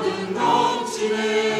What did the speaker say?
가득 넘치네